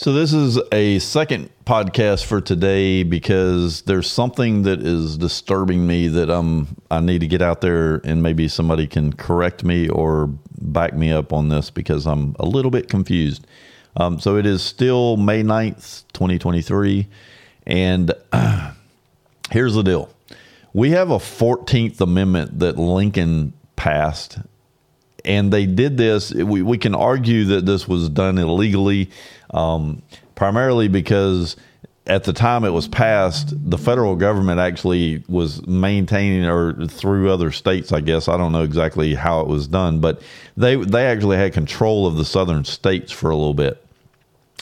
So this is a second podcast for today because there's something that is disturbing me that um I need to get out there and maybe somebody can correct me or back me up on this because I'm a little bit confused. Um, so it is still May 9th, 2023 and here's the deal. We have a 14th amendment that Lincoln passed and they did this. We, we can argue that this was done illegally, um, primarily because at the time it was passed, the federal government actually was maintaining, or through other states, I guess. I don't know exactly how it was done, but they they actually had control of the southern states for a little bit,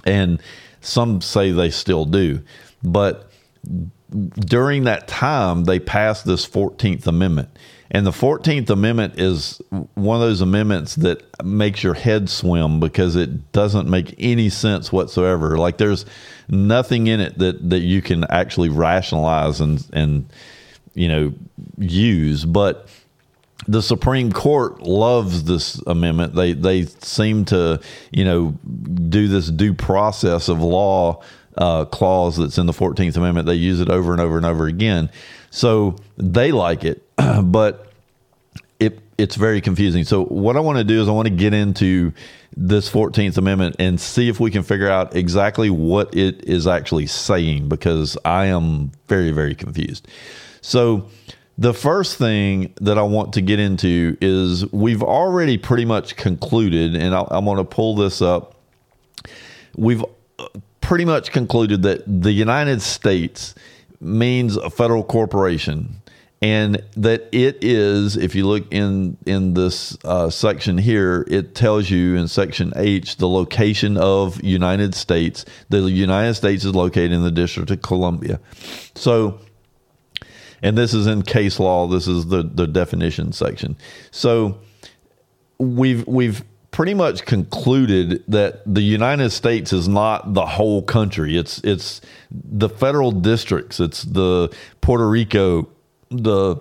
and some say they still do, but during that time they passed this Fourteenth Amendment and the 14th Amendment is one of those amendments that makes your head swim because it doesn't make any sense whatsoever. Like there's nothing in it that, that you can actually rationalize and, and, you know, use. But the Supreme Court loves this amendment. They, they seem to, you know, do this due process of law uh, clause that's in the 14th Amendment. They use it over and over and over again. So they like it, but it it's very confusing. So what I want to do is I want to get into this 14th Amendment and see if we can figure out exactly what it is actually saying because I am very very confused. So the first thing that I want to get into is we've already pretty much concluded, and I, I'm going to pull this up. We've pretty much concluded that the United States means a federal corporation and that it is if you look in in this uh, section here it tells you in section h the location of united states. The united states is located in the district of columbia. So and this is in case law. This is the the definition section. So we've we've pretty much concluded that the United States is not the whole country. It's it's the federal districts. It's the Puerto Rico, the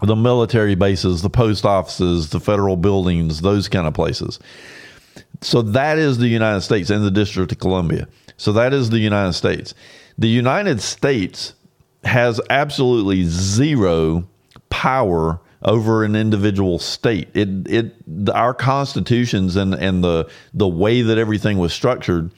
the military bases, the post offices, the federal buildings, those kind of places. So that is the United States and the District of Columbia. So that is the United States. The United States has absolutely zero power over an individual state. It it our constitutions and and the the way that everything was structured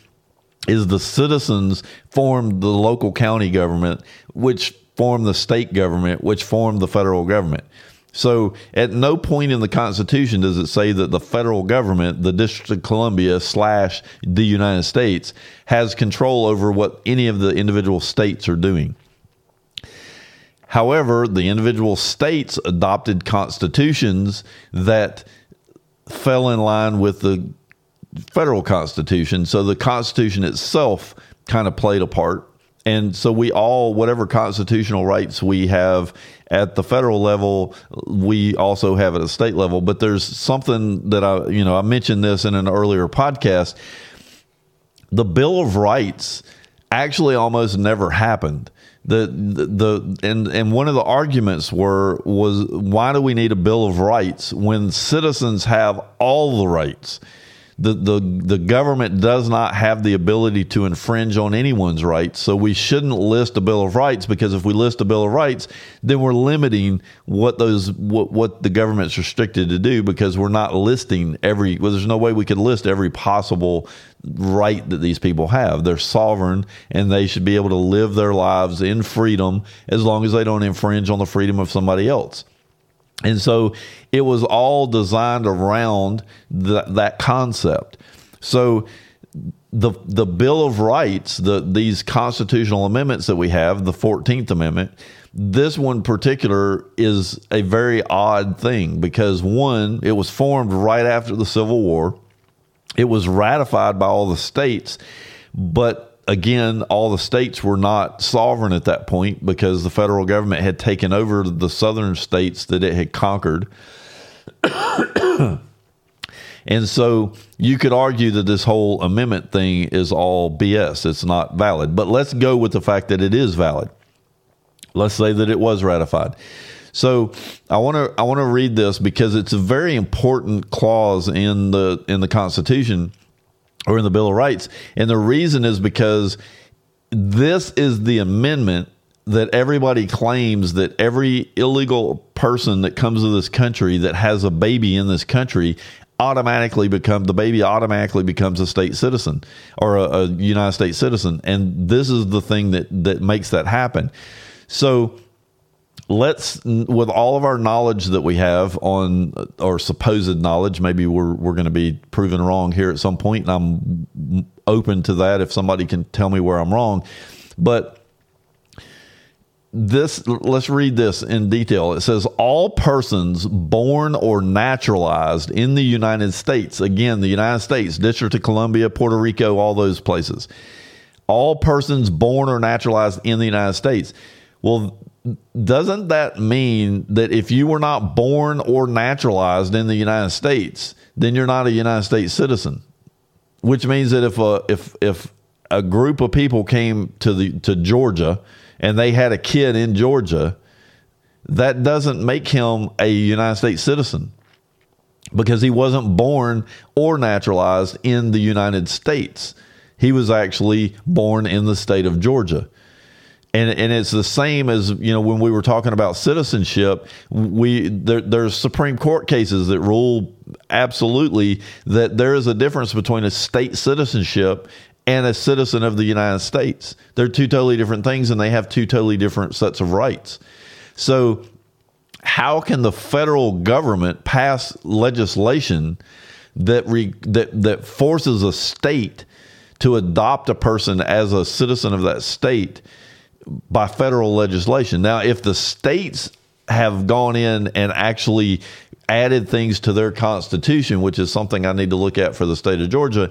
is the citizens formed the local county government, which formed the state government, which formed the federal government. So at no point in the Constitution does it say that the federal government, the District of Columbia slash the United States, has control over what any of the individual states are doing. However, the individual states adopted constitutions that fell in line with the federal constitution. So the constitution itself kind of played a part. And so we all, whatever constitutional rights we have at the federal level, we also have at a state level. But there's something that I, you know, I mentioned this in an earlier podcast. The Bill of Rights actually almost never happened. The, the the and and one of the arguments were was why do we need a bill of rights when citizens have all the rights the, the the government does not have the ability to infringe on anyone's rights. So we shouldn't list a bill of rights because if we list a bill of rights, then we're limiting what those what what the government's restricted to do because we're not listing every. Well, there's no way we could list every possible right that these people have. They're sovereign and they should be able to live their lives in freedom as long as they don't infringe on the freedom of somebody else. And so it was all designed around th- that concept. So the the Bill of Rights, the these constitutional amendments that we have, the Fourteenth Amendment, this one particular is a very odd thing because one, it was formed right after the Civil War. It was ratified by all the states, but again, all the states were not sovereign at that point because the federal government had taken over the southern states that it had conquered. and so you could argue that this whole amendment thing is all BS. It's not valid. But let's go with the fact that it is valid. Let's say that it was ratified. So I want to I want to read this because it's a very important clause in the in the Constitution or in the Bill of Rights. And the reason is because this is the amendment that everybody claims that every illegal person that comes to this country that has a baby in this country automatically become the baby automatically becomes a state citizen or a, a United States citizen. And this is the thing that that makes that happen. So let's with all of our knowledge that we have on or supposed knowledge maybe we're we're going to be proven wrong here at some point and I'm open to that if somebody can tell me where I'm wrong. But this let's read this in detail. It says all persons born or naturalized in the United States again the United States District of Columbia Puerto Rico all those places. All persons born or naturalized in the United States. Well doesn't that mean that if you were not born or naturalized in the United States, then you're not a United States citizen? Which means that if a if if a group of people came to the to Georgia and they had a kid in Georgia, that doesn't make him a United States citizen because he wasn't born or naturalized in the United States. He was actually born in the state of Georgia and and it's the same as you know when we were talking about citizenship we there, there's supreme court cases that rule absolutely that there is a difference between a state citizenship and a citizen of the United States. They're two totally different things and they have two totally different sets of rights. So how can the federal government pass legislation that re, that that forces a state to adopt a person as a citizen of that state by federal legislation. Now, if the states have gone in and actually added things to their constitution, which is something I need to look at for the state of Georgia,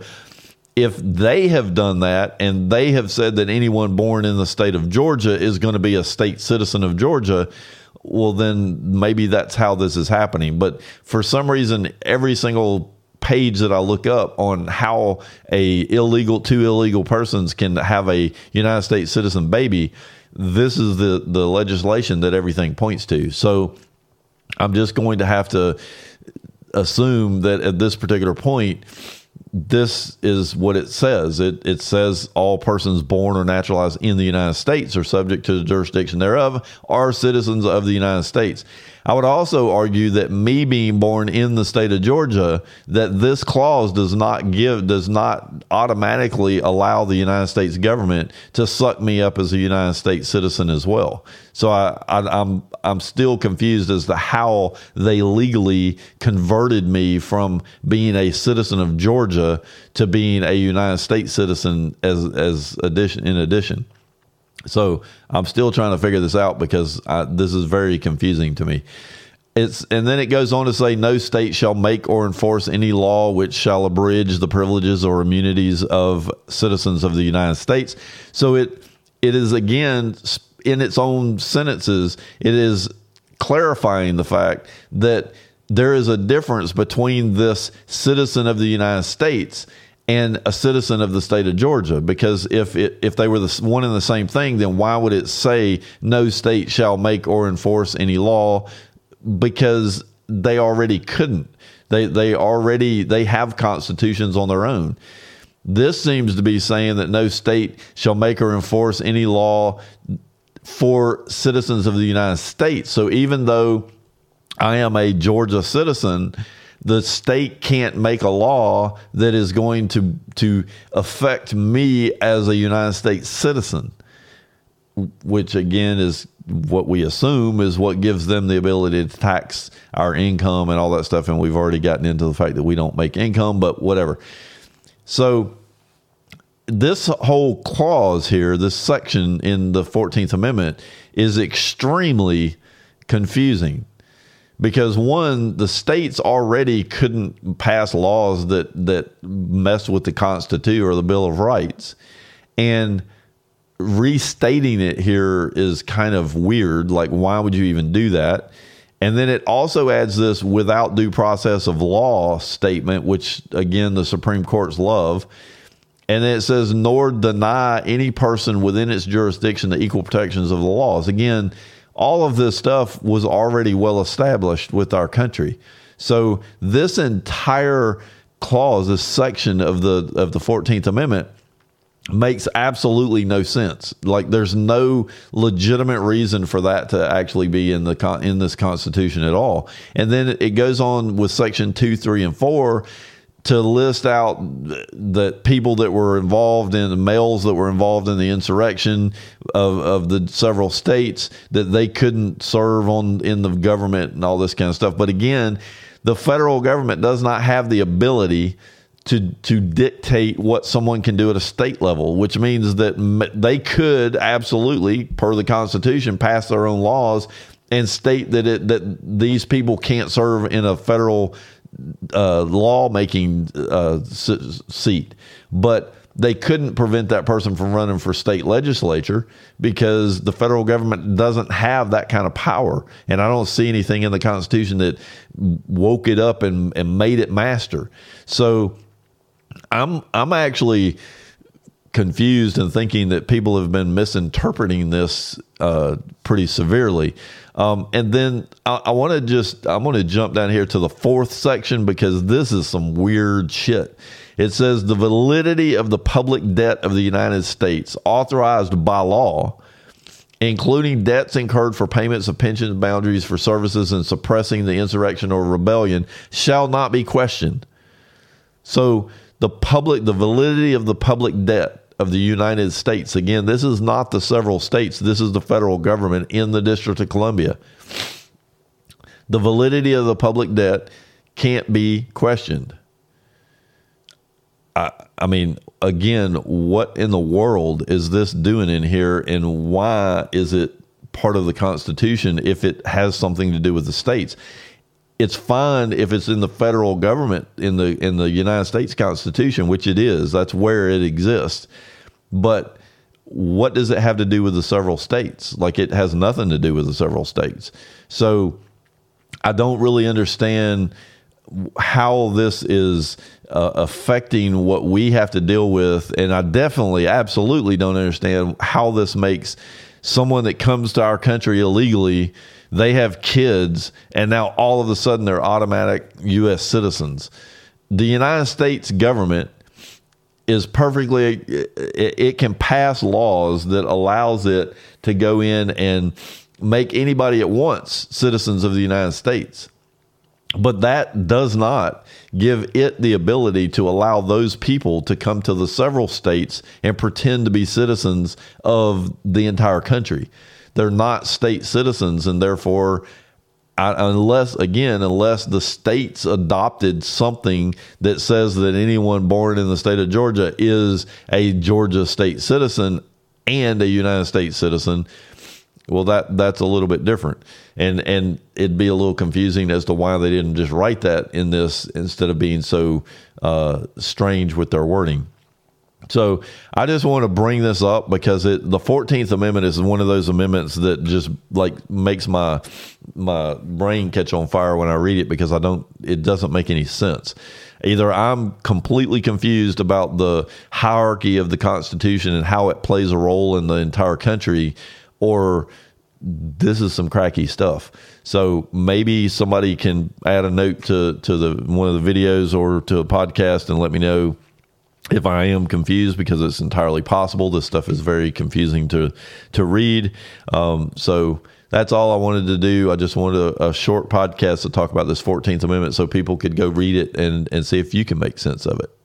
if they have done that and they have said that anyone born in the state of Georgia is going to be a state citizen of Georgia, well, then maybe that's how this is happening. But for some reason, every single page that I look up on how a illegal two illegal persons can have a United States citizen baby, this is the the legislation that everything points to. So I'm just going to have to assume that at this particular point this is what it says. It it says all persons born or naturalized in the United States are subject to the jurisdiction thereof are citizens of the United States. I would also argue that me being born in the state of Georgia, that this clause does not give, does not automatically allow the United States government to suck me up as a United States citizen as well. So I, I, I'm I'm still confused as to how they legally converted me from being a citizen of Georgia to being a United States citizen as as addition in addition. So I'm still trying to figure this out because I, this is very confusing to me. It's, and then it goes on to say, no state shall make or enforce any law which shall abridge the privileges or immunities of citizens of the United States. So it it is again in its own sentences, it is clarifying the fact that there is a difference between this citizen of the United States and a citizen of the state of Georgia. Because if it, if they were the one and the same thing, then why would it say no state shall make or enforce any law? Because they already couldn't. They they already they have constitutions on their own. This seems to be saying that no state shall make or enforce any law for citizens of the United States. So even though I am a Georgia citizen, the state can't make a law that is going to to affect me as a United States citizen, which again is what we assume is what gives them the ability to tax our income and all that stuff. And we've already gotten into the fact that we don't make income, but whatever. So this whole clause here, this section in the 14th Amendment, is extremely confusing because one, the states already couldn't pass laws that that mess with the Constitution or the Bill of Rights, and restating it here is kind of weird. Like, why would you even do that? And then it also adds this without due process of law statement, which again the Supreme Courts love. And then it says, nor deny any person within its jurisdiction the equal protections of the laws. Again, all of this stuff was already well established with our country. So this entire clause, this section of the of the Fourteenth Amendment makes absolutely no sense. Like there's no legitimate reason for that to actually be in the in this Constitution at all. And then it goes on with Section two, three, and four to list out the people that were involved in the males that were involved in the insurrection of, of the several states that they couldn't serve on in the government and all this kind of stuff. But again, the federal government does not have the ability to to dictate what someone can do at a state level, which means that they could absolutely, per the Constitution, pass their own laws and state that it that these people can't serve in a federal uh, lawmaking uh, seat, but they couldn't prevent that person from running for state legislature because the federal government doesn't have that kind of power. And I don't see anything in the Constitution that woke it up and, and made it master. So I'm I'm actually confused and thinking that people have been misinterpreting this uh, pretty severely. Um, and then I, I want to just I want to jump down here to the fourth section because this is some weird shit. It says the validity of the public debt of the United States authorized by law, including debts incurred for payments of pensions, boundaries for services, and suppressing the insurrection or rebellion, shall not be questioned. So the public, the validity of the public debt of the United States. Again, this is not the several states, this is the federal government in the District of Columbia. The validity of the public debt can't be questioned. I, I mean, again, what in the world is this doing in here, and why is it part of the Constitution if it has something to do with the states? It's fine if it's in the federal government in the in the United States Constitution, which it is. That's where it exists. But what does it have to do with the several states? Like it has nothing to do with the several states. So I don't really understand how this is uh, affecting what we have to deal with, and I definitely, absolutely don't understand how this makes someone that comes to our country illegally they have kids, and now all of a sudden they're automatic U.S. citizens. The United States government is perfectly it, can pass laws that allows it to go in and make anybody it wants citizens of the United States. But that does not give it the ability to allow those people to come to the several states and pretend to be citizens of the entire country. They're not state citizens, and therefore, unless again, unless the states adopted something that says that anyone born in the state of Georgia is a Georgia state citizen and a United States citizen, well, that that's a little bit different, and and it'd be a little confusing as to why they didn't just write that in this instead of being so uh, strange with their wording. So I just want to bring this up because it, the Fourteenth Amendment is one of those amendments that just like makes my my brain catch on fire when I read it because I don't it doesn't make any sense. Either I'm completely confused about the hierarchy of the Constitution and how it plays a role in the entire country, or this is some cracky stuff. So maybe somebody can add a note to to the one of the videos or to a podcast and let me know if I am confused because it's entirely possible. This stuff is very confusing to to read. Um, so that's all I wanted to do. I just wanted a, a, short podcast to talk about this Fourteenth Amendment so people could go read it and and see if you can make sense of it.